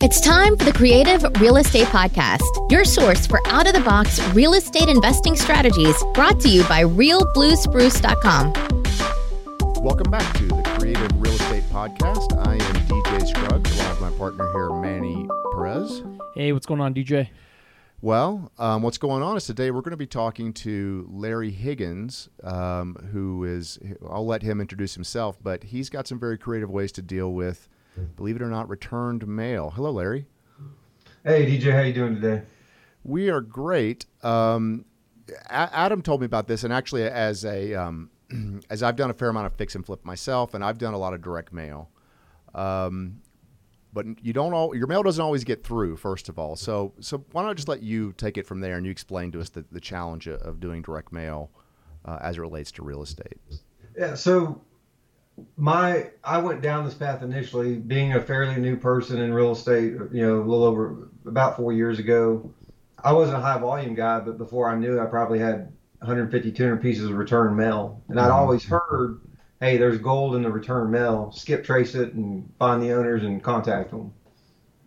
It's time for the Creative Real Estate Podcast, your source for out of the box real estate investing strategies brought to you by realbluespruce.com. Welcome back to the Creative Real Estate Podcast. I am DJ Scruggs, along with my partner here, Manny Perez. Hey, what's going on, DJ? Well, um, what's going on is today we're going to be talking to Larry Higgins, um, who is, I'll let him introduce himself, but he's got some very creative ways to deal with believe it or not, returned mail. Hello, Larry. Hey, DJ, how you doing today? We are great. Um, a- Adam told me about this, and actually, as a um, as I've done a fair amount of fix and flip myself, and I've done a lot of direct mail. Um, but you don't all your mail doesn't always get through. First of all, so so why don't I just let you take it from there, and you explain to us the, the challenge of doing direct mail uh, as it relates to real estate. Yeah. So my I went down this path initially, being a fairly new person in real estate. You know, a little over about four years ago. I wasn't a high volume guy, but before I knew it, I probably had 150, 200 pieces of return mail, and I'd mm-hmm. always heard, "Hey, there's gold in the return mail. Skip trace it and find the owners and contact them."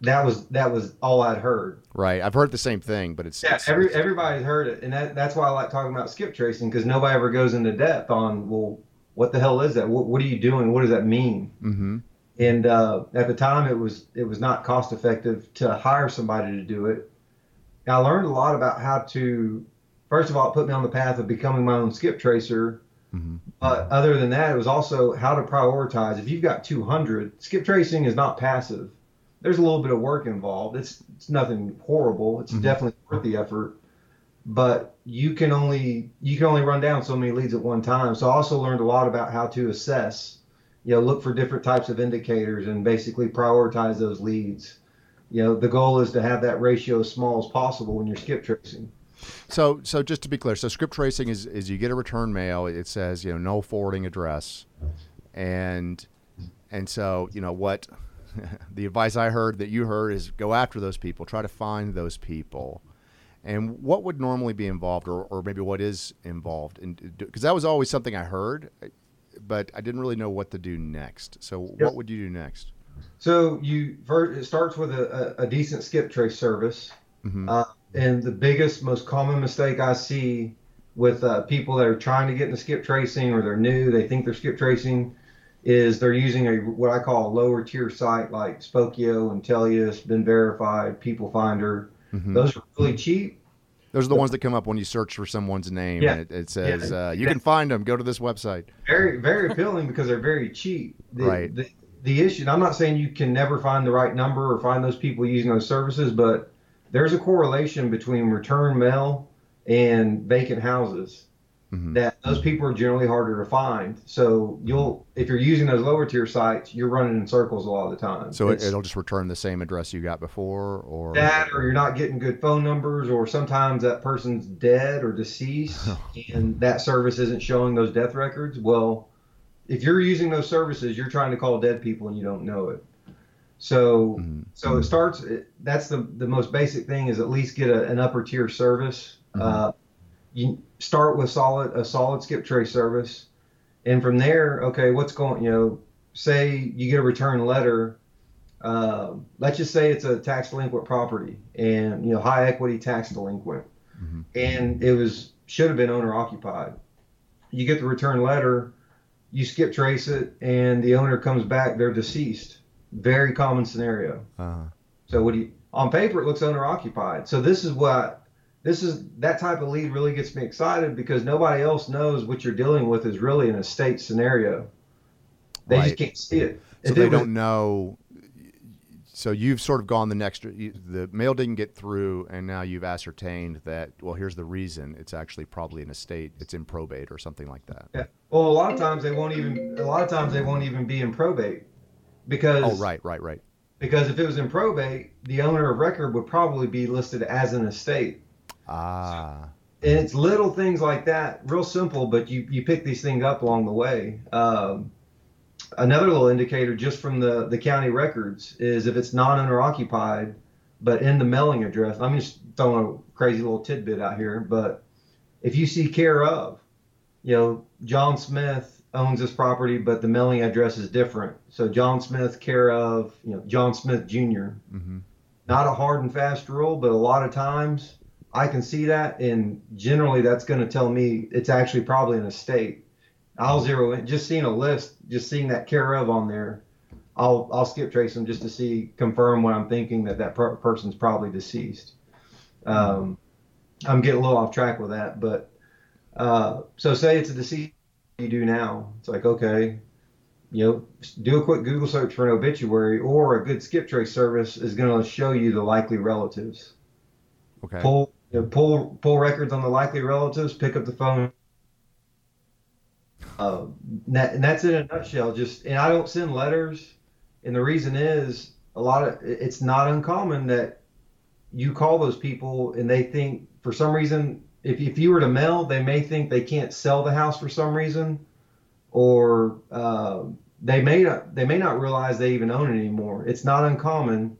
That was that was all I'd heard. Right, I've heard the same thing, but it's yeah. It's, every everybody's heard it, and that, that's why I like talking about skip tracing because nobody ever goes into depth on well what the hell is that? What, what are you doing? What does that mean? Mm-hmm. And uh, at the time, it was it was not cost effective to hire somebody to do it. I learned a lot about how to. First of all, it put me on the path of becoming my own skip tracer. Mm-hmm. But other than that, it was also how to prioritize. If you've got 200, skip tracing is not passive. There's a little bit of work involved. It's it's nothing horrible. It's mm-hmm. definitely worth the effort but you can only you can only run down so many leads at one time. So I also learned a lot about how to assess, you know, look for different types of indicators and basically prioritize those leads. You know, the goal is to have that ratio as small as possible when you're skip tracing. So, so just to be clear, so skip tracing is, is you get a return mail. It says you know no forwarding address, and and so you know what the advice I heard that you heard is go after those people, try to find those people and what would normally be involved, or, or maybe what is involved? Because that was always something I heard, but I didn't really know what to do next. So, yep. what would you do next? So, you first, it starts with a, a, decent skip trace service. Mm-hmm. Uh, and the biggest, most common mistake I see with uh, people that are trying to get into skip tracing or they're new, they think they're skip tracing, is they're using a what I call a lower tier site like Spokeo, Intelius, Been Verified, People Finder Mm-hmm. Those are really cheap. Those are the ones that come up when you search for someone's name. Yeah. And it, it says yeah. uh, you can find them. Go to this website. Very, very appealing because they're very cheap. The, right. The, the issue. I'm not saying you can never find the right number or find those people using those services, but there's a correlation between return mail and vacant houses mm-hmm. that those people are generally harder to find. So you'll, if you're using those lower tier sites, you're running in circles a lot of the time. So it's, it'll just return the same address you got before, or that, or you're not getting good phone numbers, or sometimes that person's dead or deceased, and that service isn't showing those death records. Well, if you're using those services, you're trying to call dead people and you don't know it. So, mm-hmm. so it starts. That's the the most basic thing is at least get a, an upper tier service. Mm-hmm. Uh, you start with solid a solid skip trace service, and from there, okay, what's going? You know, say you get a return letter. Uh, let's just say it's a tax delinquent property, and you know high equity tax delinquent, mm-hmm. and it was should have been owner occupied. You get the return letter, you skip trace it, and the owner comes back, they're deceased. Very common scenario. Uh-huh. So what do you? On paper, it looks owner occupied. So this is what this is that type of lead really gets me excited because nobody else knows what you're dealing with is really an estate scenario. They right. just can't see it. So they don't know. So you've sort of gone the next. The mail didn't get through, and now you've ascertained that. Well, here's the reason. It's actually probably an estate. It's in probate or something like that. Yeah. Well, a lot of times they won't even. A lot of times they won't even be in probate because. Oh right, right, right. Because if it was in probate, the owner of record would probably be listed as an estate. Ah. And it's little things like that, real simple, but you, you pick these things up along the way. Um, another little indicator just from the, the county records is if it's non owner occupied, but in the mailing address. I'm just throwing a crazy little tidbit out here, but if you see care of, you know, John Smith, owns this property, but the mailing address is different. So John Smith, care of you know John Smith junior Mm-hmm. Not a hard and fast rule, but a lot of times I can see that, and generally that's going to tell me it's actually probably an estate. I'll zero in. Just seeing a list, just seeing that care of on there, I'll I'll skip trace them just to see confirm what I'm thinking that that per- person's probably deceased. Um, I'm getting a little off track with that, but uh, so say it's a deceased you do now. It's like okay, you know, do a quick Google search for an obituary, or a good skip trace service is going to show you the likely relatives. Okay. Pull you know, pull pull records on the likely relatives. Pick up the phone. Uh, and, that, and that's in a nutshell. Just and I don't send letters, and the reason is a lot of it's not uncommon that you call those people and they think for some reason if if you were to mail, they may think they can't sell the house for some reason, or uh, they may not they may not realize they even own it anymore. It's not uncommon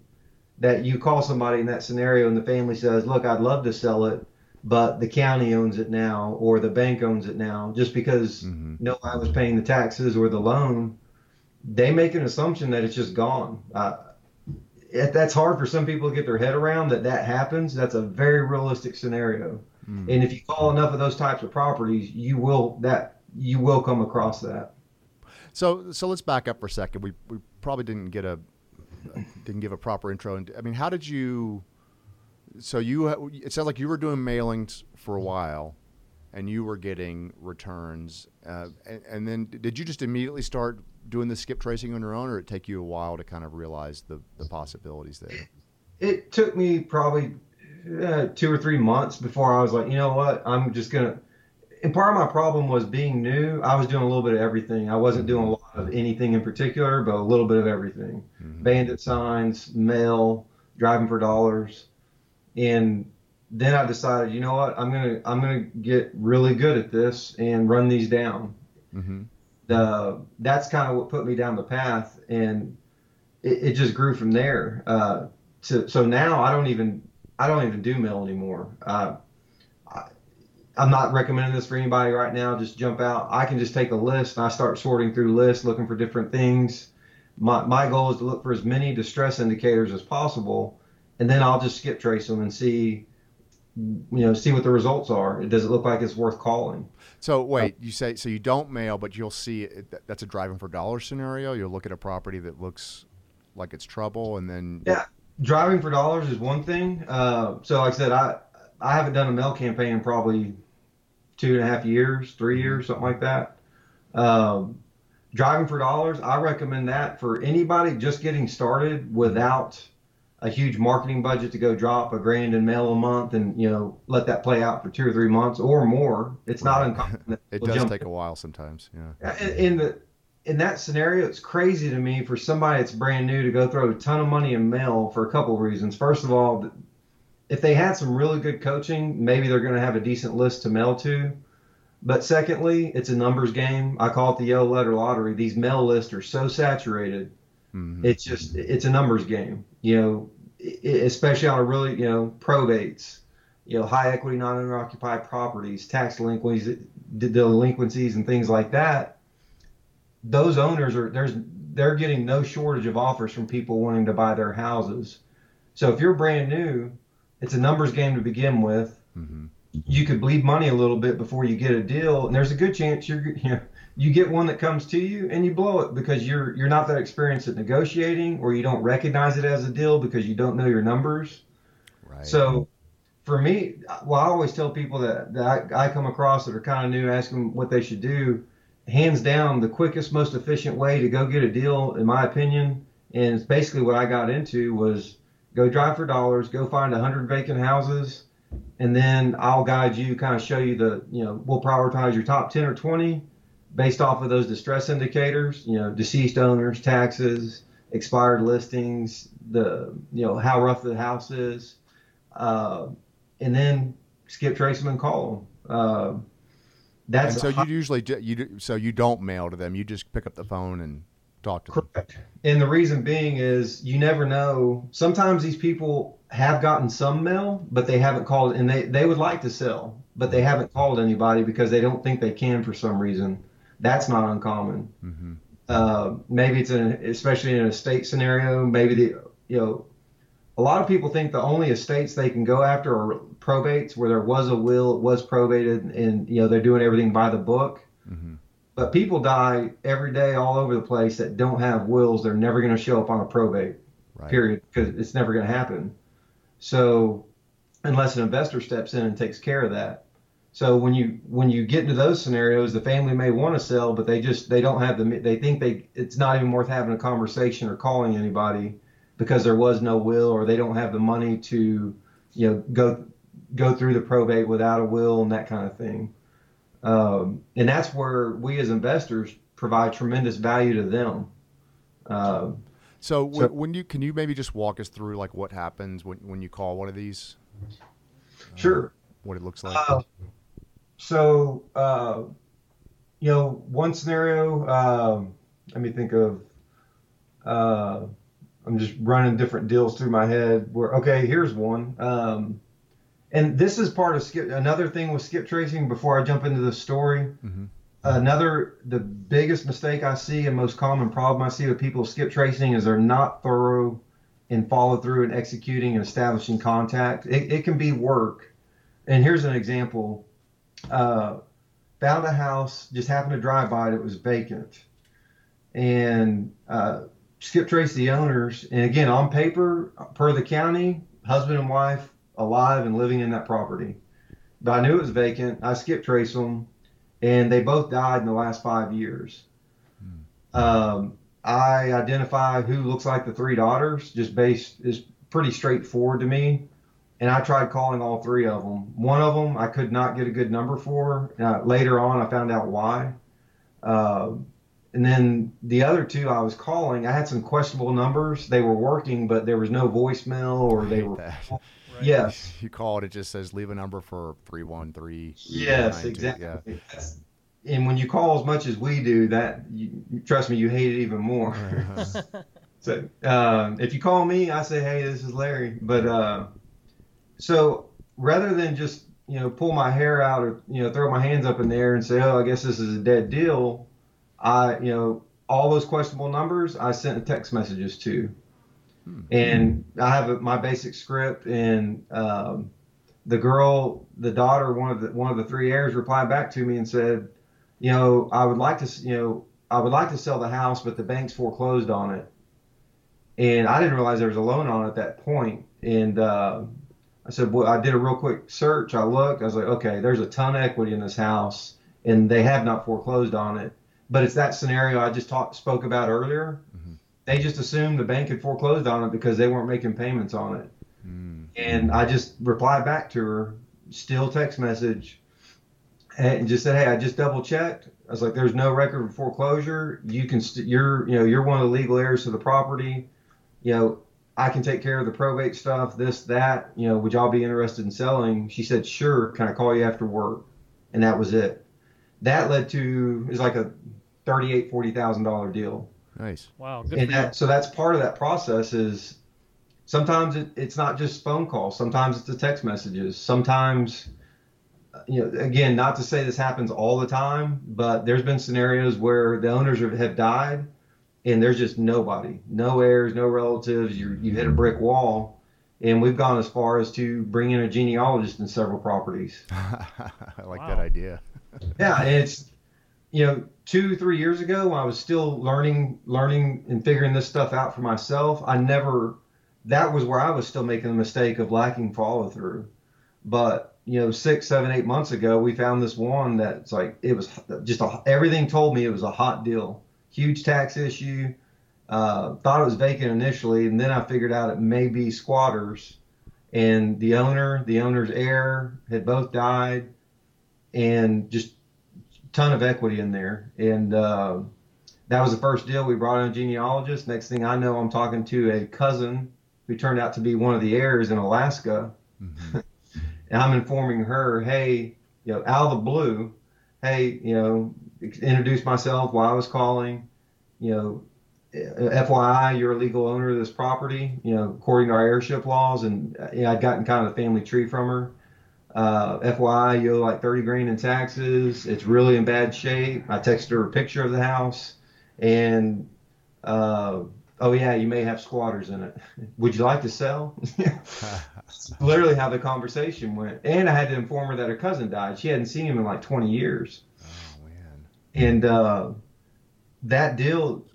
that you call somebody in that scenario and the family says, "Look, I'd love to sell it, but the county owns it now or the bank owns it now." Just because Mhm. no I was paying the taxes or the loan, they make an assumption that it's just gone. Uh, it, that's hard for some people to get their head around that that happens. That's a very realistic scenario. Mm. And if you call enough of those types of properties, you will that you will come across that. So so let's back up for a second. We we probably didn't get a didn't give a proper intro. And I mean, how did you? So you it sounds like you were doing mailings for a while, and you were getting returns. Uh, and, and then did you just immediately start doing the skip tracing on your own, or it take you a while to kind of realize the the possibilities there? It took me probably uh, two or three months before I was like, you know what, I'm just gonna. And part of my problem was being new. I was doing a little bit of everything. I wasn't doing a lot of anything in particular, but a little bit of everything. Mhm. Bandit signs, mail, driving for dollars, and then I decided, you know what, I'm gonna I'm gonna get really good at this and run these down. Mm-hmm. the that's kind of what put me down the path, and it, it just grew from there. Uh, to so now I don't even I don't even do mail anymore. Uh, I'm not recommending this for anybody right now. Just jump out. I can just take a list and I start sorting through lists, looking for different things. My my goal is to look for as many distress indicators as possible, and then I'll just skip trace them and see. You know, see what the results are. Does it look like it's worth calling? So wait, you say so you don't mail, but you'll see it, that- that's a driving for dollars scenario. You'll look at a property that looks like it's trouble, and then Yeah. driving for dollars is one thing. Uh, so like I said, I I haven't done a mail campaign in probably two and a half years, three years, something like that. Um, driving for dollars, I recommend that for anybody just getting started without a huge marketing budget to go drop a grand in mail a month and you know let that play out for two or three months or more. It's not uncommon. it does take a while sometimes. Yeah. in in the in that scenario, it's crazy to me for somebody that's brand new to go throw a ton of money in mail for a couple of reasons. First of all, if they had some really good coaching, maybe they're going to have a decent list to mail to. But secondly, it's a numbers game. I call it the yellow letter lottery. These mail lists are so saturated. Mhm. It's just it's a numbers game. You know, especially on a really you know probates, you know, high equity non-owner occupied properties, tax delinquencies, delinquencies, and things like that. Those owners are there's they're getting no shortage of offers from people wanting to buy their houses. So if you're brand new, it's a numbers game to begin with. Mhm. You could bleed money a little bit before you get a deal, and there's a good chance you're you know, you get one that comes to you and you blow it because you're you're not that experienced at negotiating or you don't recognize it as a deal because you don't know your numbers. Right. So for me, well, I always tell people that, that I, I come across that are kind of new, ask them what they should do. Hands down, the quickest, most efficient way to go get a deal, in my opinion, and it's basically what I got into was go drive for dollars, go find 100 vacant houses, and then I'll guide you, kind of show you the, you know, we'll prioritize your top 10 or 20 based off of those distress indicators, you know, deceased owners, taxes, expired listings, the, you know, how rough the house is uh, and then skip trace them and call them. Uh, that's and so you usually do, you do, so you don't mail to them. You just pick up the phone and talk to them. correct. And the reason being is you never know. Sometimes these people have gotten some mail, but they haven't called, and they they would like to sell, but they haven't called anybody because they don't think they can for some reason. That's not uncommon. Mm-hmm. Uh, maybe it's an, especially in an estate scenario. Maybe the, you know, a lot of people think the only estates they can go after are probates where there was a will, it was probated, and you know they're doing everything by the book. Mm-hmm. But people die every day all over the place that don't have wills. They're never going to show up on a probate. Right. Period, because it's never going to happen. So unless an investor steps in and takes care of that. So when you when you get into those scenarios, the family may want to sell, but they just they don't have the they think they it's not even worth having a conversation or calling anybody because there was no will or they don't have the money to you know go go through the probate without a will and that kind of thing. Um, and that's where we as investors provide tremendous value to them. Uh, So, when, So- when you can you maybe just walk us through like what happens when when you call one of these, sure. what it looks like? Uh, so, uh, you know, one scenario, um, let me think of, uh, I'm just running different deals through my head where, okay, here's one. Um, and this is part of skip, another thing with skip tracing before I jump into the story. Mhm. Another, the biggest mistake I see and most common problem I see with people skip tracing is they're not thorough in follow through and executing and establishing contact. It, it can be work. And here's an example. Uh, found a house, just happened to drive by it, it was vacant. And uh, skip trace the owners. And again, on paper, per the county, husband and wife alive and living in that property. But I knew it was vacant. I skip traced them, and they both died in the last five years. Um, I identify who looks like the three daughters, just based is pretty straightforward to me. And I tried calling all three of them. One of them I could not get a good number for. Uh, later on, I found out why. Uh, and then the other two I was calling, I had some questionable numbers. They were working, but there was no voicemail or they were. That- Yes. you call it, it just says leave a number for three one three. Yes, exactly. That's, and when you call as much as we do, that you, trust me, you hate it even more. so um, if you call me, I say, "Hey, this is Larry." But uh, so rather than just you know pull my hair out or you know throw my hands up in the air and say, "Oh, I guess this is a dead deal," I you know all those questionable numbers I sent text messages to, and I have a, my basic script and. Um, the girl, the daughter, one of the one of the three heirs replied back to me and said, you know, I would like to, you know, I would like to sell the house, but the bank's foreclosed on it. And I didn't realize there was a loan on it at that point. And uh, I said, well, I did a real quick search. I looked. I was like, okay, there's a ton of equity in this house, and they have not foreclosed on it. But it's that scenario I just talked spoke about earlier. They just assumed the bank had foreclosed on it because they weren't making payments on it. Mm. And I just replied back to her, still text message, and just said, "Hey, I just double checked. I was like, there's no record of foreclosure. You can, st- you're, you know, you're one of the legal heirs to the property. You know, I can take care of the probate stuff, this, that. You know, would y'all be interested in selling?" She said, "Sure. Can I call you after work?" And that was it. That led to is like a thirty-eight, forty thousand dollar deal Nice. Wow, good and that, so that's part of that process is sometimes it, it's not just phone calls sometimes it's the text messages sometimes you know again not to say this happens all the time but there's been scenarios where the owners have, have died and there's just nobody no heirs no relatives you you hit a brick wall and we've gone as far as to bring in a genealogist in several properties I like Wow. that idea. yeah, and it's you know two three years ago when I was still learning learning and figuring this stuff out for myself. I never that was where I was still making the mistake of lacking follow through. But you know six seven eight months ago we found this one that's like it was just a, everything told me it was a hot deal, huge tax issue. Uh, thought it was vacant initially, and then I figured out it may be squatters. And the owner, the owner's heir, had both died, and just ton of equity in there. And uh, that was the first deal. We brought in a genealogist. Next thing I know, I'm talking to a cousin who turned out to be one of the heirs in Alaska. Mhm. And I'm informing her, hey, you know, out of the blue, hey, you know, introduce myself, why I was calling, you know, FYI, you're a legal owner of this property, you know, according to our heirship laws. And uh, you know, I'd gotten kind of a family tree from her. Uh, FYI, you owe like 30 grand in taxes. It's really in bad shape. I texted her a picture of the house, and uh, oh yeah, you may have squatters in it. Would you like to sell? Literally how the conversation went. And I had to inform her that her cousin died. She hadn't seen him in like 20 years. Oh man. And uh, that deal,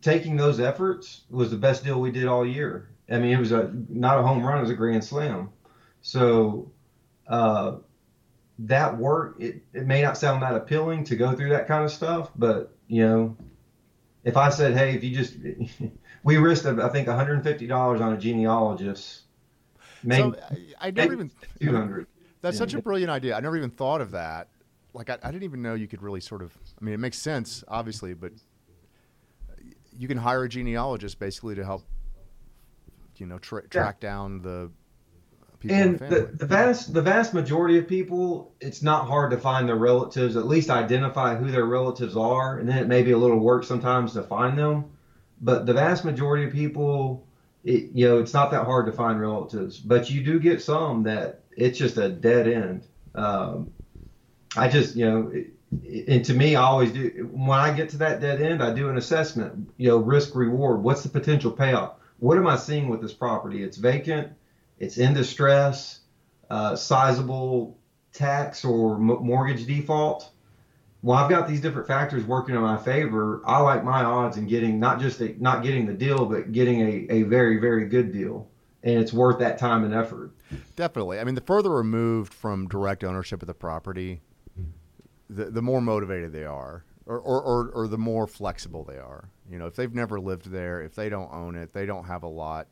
taking those efforts, was the best deal we did all year. I mean, it was a not a home run, it was a grand slam. So uh, that work, it, it may not sound that appealing to go through that kind of stuff, but you know, if I said, hey, if you just, we risked, I think, $150 on a genealogist. Maybe, so I, never even 200. That's Yeah. such a brilliant idea. I never even thought of that. Like I, I didn't even know you could really sort of. I mean, it makes sense, obviously, but you can hire a genealogist basically to help, you know, tra- track down the people and the the, the vast the vast majority of people it's not hard to find their relatives at least identify who their relatives are and then it may be a little work sometimes to find them. But the vast majority of people it, you know it's not that hard to find relatives. But you do get some that it's just a dead end. Um, i just you know it, and to me i always do when i get to that dead end i do an assessment you know risk reward. What's the potential payoff what am i seeing with this property? It's vacant it's in distress, uh, sizable tax or m- mortgage default. Well, I've got these different factors working in my favor. I like my odds in getting not just a, not getting the deal, but getting a, a very very good deal, and it's worth that time and effort. Definitely. I mean, the further removed from direct ownership of the property, the, the more motivated they are, or, or, or, or the more flexible they are. You know, if they've never lived there, if they don't own it, they don't have a lot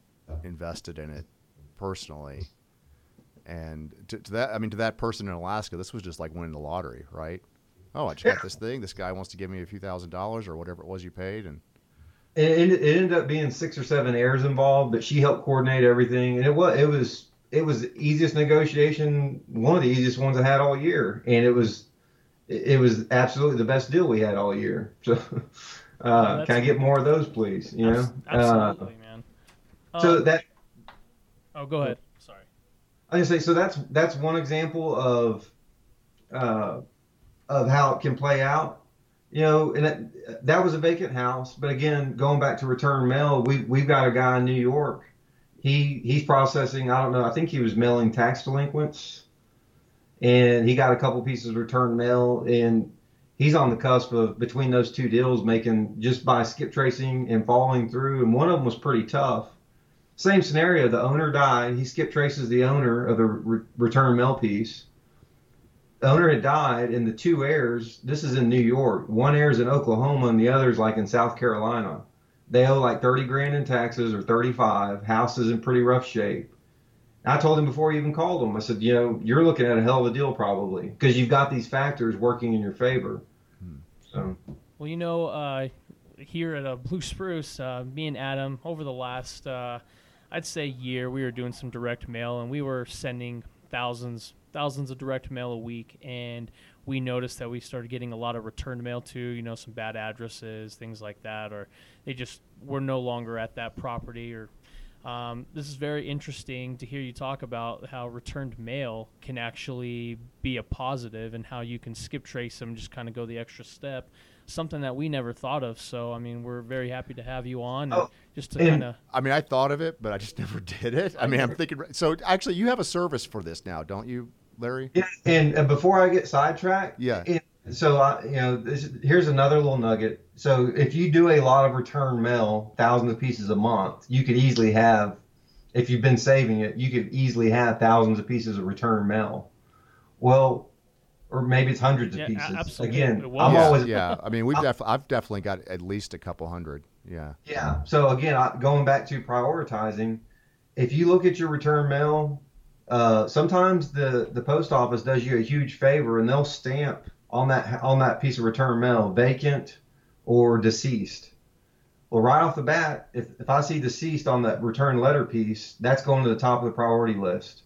invested in it personally. And to, to that, I mean, to that person in Alaska, this was just like winning the lottery, right? Oh, I just got this thing. This guy wants to give me a few thousand dollars or whatever it was you paid, and It, it, it ended up being six or seven heirs involved, but she helped coordinate everything, and it was it was it was the easiest negotiation, one of the easiest ones I had all year, and it was it it was absolutely the best deal we had all year. So, uh, that's- can I get more of those, please? You know, Abs- Uh, Absolutely, man. so Uh, that oh, go ahead. Sorry. I was gonna say so that's that's one example of uh, of how it can play out. You know, and that, that was a vacant house, but again, going back to return mail, we we've got a guy in New York. He he's processing. I don't know. I think he was mailing tax delinquents, and he got a couple pieces of return mail, and he's on the cusp of between those two deals, making just by skip tracing and following through. And one of them was pretty tough same scenario. The owner died. He skip traces the owner of the re- return mail piece. The owner had died, and the two heirs. This is in New York. One heir is in Oklahoma, and the other's like in South Carolina. They owe like thirty grand in taxes or thirty-five. House is in pretty rough shape. I told him before he even called him. I said, you know, you're looking at a hell of a deal probably because you've got these factors working in your favor. So Well, you know, uh, here at uh, Blue Spruce, uh, me and Adam, over the last, uh, I'd say, year, we were doing some direct mail, and we were sending thousands, thousands of direct mail a week, and we noticed that we started getting a lot of return mail too. You know, some bad addresses, things like that, or they just were no longer at that property, or um, this is very interesting to hear you talk about how returned mail can actually be a positive and how you can skip trace them, just kind of go the extra step. Something that we never thought of. So, I mean, we're very happy to have you on, and Oh, just to and- kind of. I mean, I thought of it, but I just never did it. I mean, I'm thinking. So actually, you have a service for this now, don't you, Larry? Yeah, and, and before I get sidetracked, Yeah. and so I, you know, this, here's another little nugget. So if you do a lot of return mail, thousands of pieces a month, you could easily have, if you've been saving it, you could easily have thousands of pieces of return mail. Well, or maybe it's hundreds Yeah, of pieces. absolutely. Again, I'm yeah, always yeah. I mean, we've def- I've definitely got at least a couple hundred. Yeah. Yeah. So again, I, going back to prioritizing, if you look at your return mail, uh, sometimes the the post office does you a huge favor, and they'll stamp on that on that piece of return mail vacant or deceased. Well, right off the bat, if, if I see deceased on that return letter piece, that's going to the top of the priority list.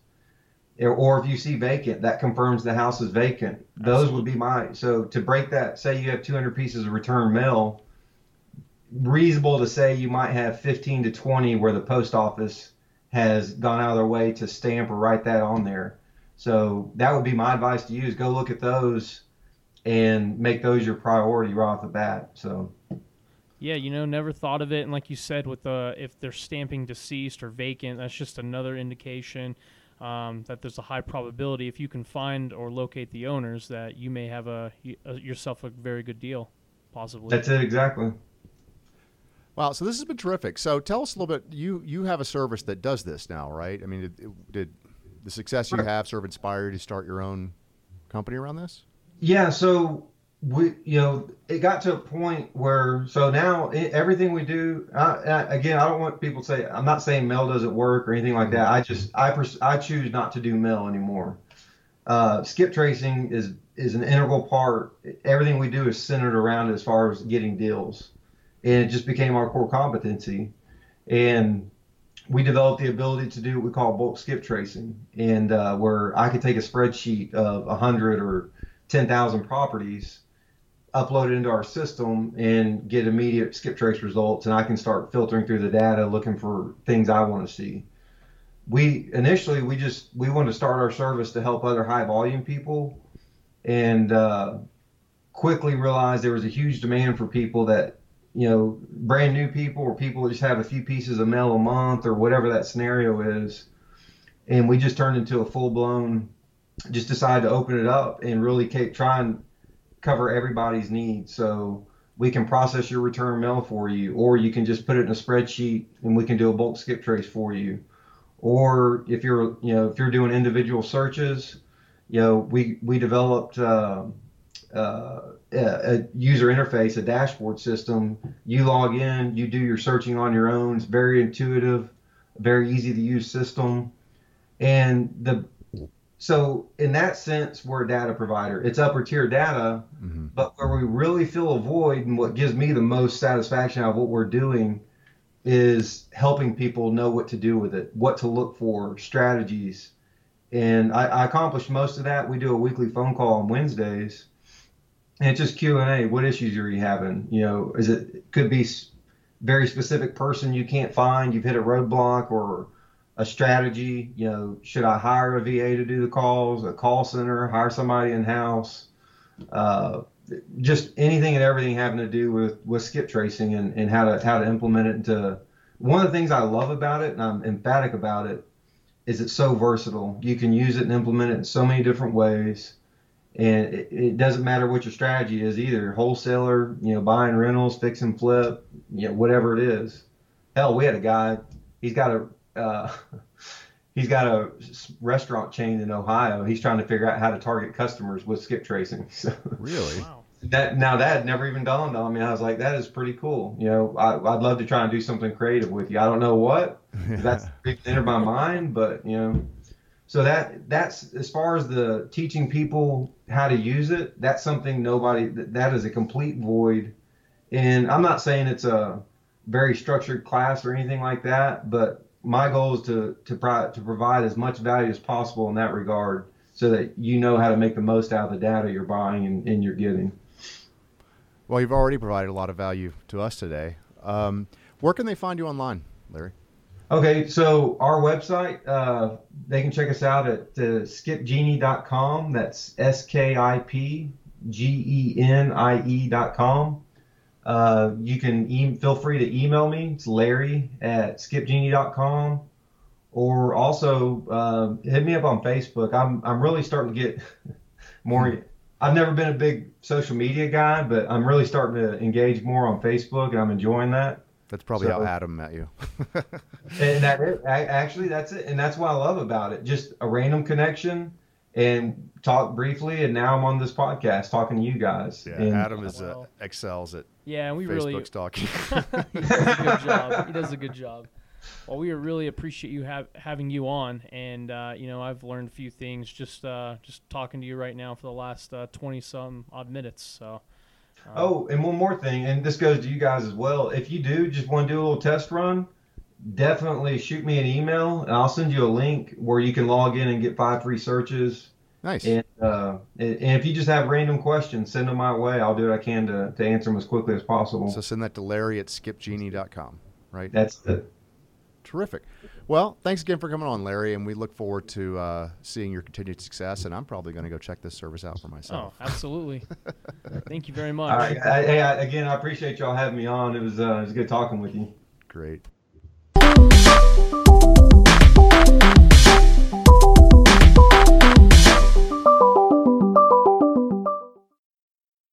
Or- if you see vacant, that confirms the house is vacant. Those would be my so to break that. Say you have 200 pieces of return mail, reasonable to say you might have 15 to 20 where the post office has gone out of their way to stamp or write that on there. So that would be my advice to you: is go look at those and make those your priority right off the bat. So. Yeah, you know, never thought of it, and like you said, with the if they're stamping deceased or vacant, that's just another indication um, that there's a high probability if you can find or locate the owners that you may have a, a yourself a very good deal, possibly. That's it exactly. Wow, so this has been terrific. So tell us a little bit. You you have a service that does this now, right? I mean, did, did the success you have sort of inspire you to start your own company around this? Yeah. So we, you know, it got to a point where so now it, everything we do. I, I, again, I don't want people to say I'm not saying mail doesn't work or anything like that. I just I pers- I choose not to do mail anymore. Uh, skip tracing is is an integral part. Everything we do is centered around as far as getting deals and it just became our core competency. And we developed the ability to do what we call bulk skip tracing, and uh, where I could take a spreadsheet of 100 or 10,000 properties, upload it into our system, and get immediate skip trace results, and I can start filtering through the data, looking for things I want to see. We initially we just we wanted to start our service to help other high volume people, and uh, quickly realized there was a huge demand for people that you know, brand new people or people that just have a few pieces of mail a month or whatever that scenario is. And we just turned into a full blown, just decided to open it up and really keep, try and cover everybody's needs. So we can process your return mail for you, or you can just put it in a spreadsheet and we can do a bulk skip trace for you. Or if you're, you know, if you're doing individual searches, you know, we we developed uh, uh, a user interface, a dashboard system. You log in, you do your searching on your own. It's very intuitive, very easy to use system. And the so in that sense, we're a data provider. It's upper tier data, mm-hmm. but where we really fill a void and what gives me the most satisfaction out of what we're doing is helping people know what to do with it, what to look for, strategies. And I, I accomplished most of that. We do a weekly phone call on Wednesdays and it's just Q and A. What issues are you having? You know, is it could be very specific person you can't find. You've hit a roadblock or a strategy. You know, should I hire a VA to do the calls? A call center? Hire somebody in house? Uh, just anything and everything having to do with with skip tracing and, and how to how to implement it into one of the things I love about it and I'm emphatic about it is it's so versatile. You can use it and implement it in so many different ways and it, it, doesn't matter what your strategy is either wholesaler you know buying rentals fix and flip you know whatever it is hell we had a guy he's got a uh, he's got a restaurant chain in ohio. He's trying to figure out how to target customers with skip tracing. So really? Wow. that now that had never even dawned on me. I was like that is pretty cool. You know I, would love to try and do something creative with you. I don't know what that's entered my mind but you know. So that that's as far as the teaching people how to use it that's something nobody that is a complete void. And i'm not saying it's a very structured class or anything like that but my goal is to to, pro- to provide as much value as possible in that regard so that you know how to make the most out of the data you're buying and, and you're getting well you've already provided a lot of value to us today um, where can they find you online larry Okay, so our website, uh, they can check us out at uh, skipgenie.com. That's S K I P G E N I E.com. Uh, you can e- feel free to email me. It's Larry at skipgenie.com. Or also uh, hit me up on Facebook. I'm, I'm really starting to get more. I've never been a big social media guy, but I'm really starting to engage more on Facebook, and I'm enjoying that. That's probably so, how Adam met you. and that is, actually that's it, and that's what I love about it. Just a random connection and talk briefly, and now I'm on this podcast talking to you guys. Yeah, and, Adam is uh, excels at yeah, and we Facebook's really talking. he does a good job. He does a good job. Well, we really appreciate you have, having you on, and uh, you know I've learned a few things just uh, just talking to you right now for the last twenty uh, some odd minutes. So Oh, and one more thing, and this goes to you guys as well. If you do just want to do a little test run, definitely shoot me an email, and I'll send you a link where you can log in and get five free searches. Nice. And, uh, and if you just have random questions, send them my way. I'll do what I can to, to answer them as quickly as possible. So send that to Larry at skipgenie.com, right? That's it. Terrific. Well, thanks again for coming on, Larry, and we look forward to uh, seeing your continued success. And I'm probably going to go check this service out for myself. Oh, absolutely. Thank you very much. All right. I, hey, I, again, I appreciate y'all having me on. It was uh, it was good talking with you. Great.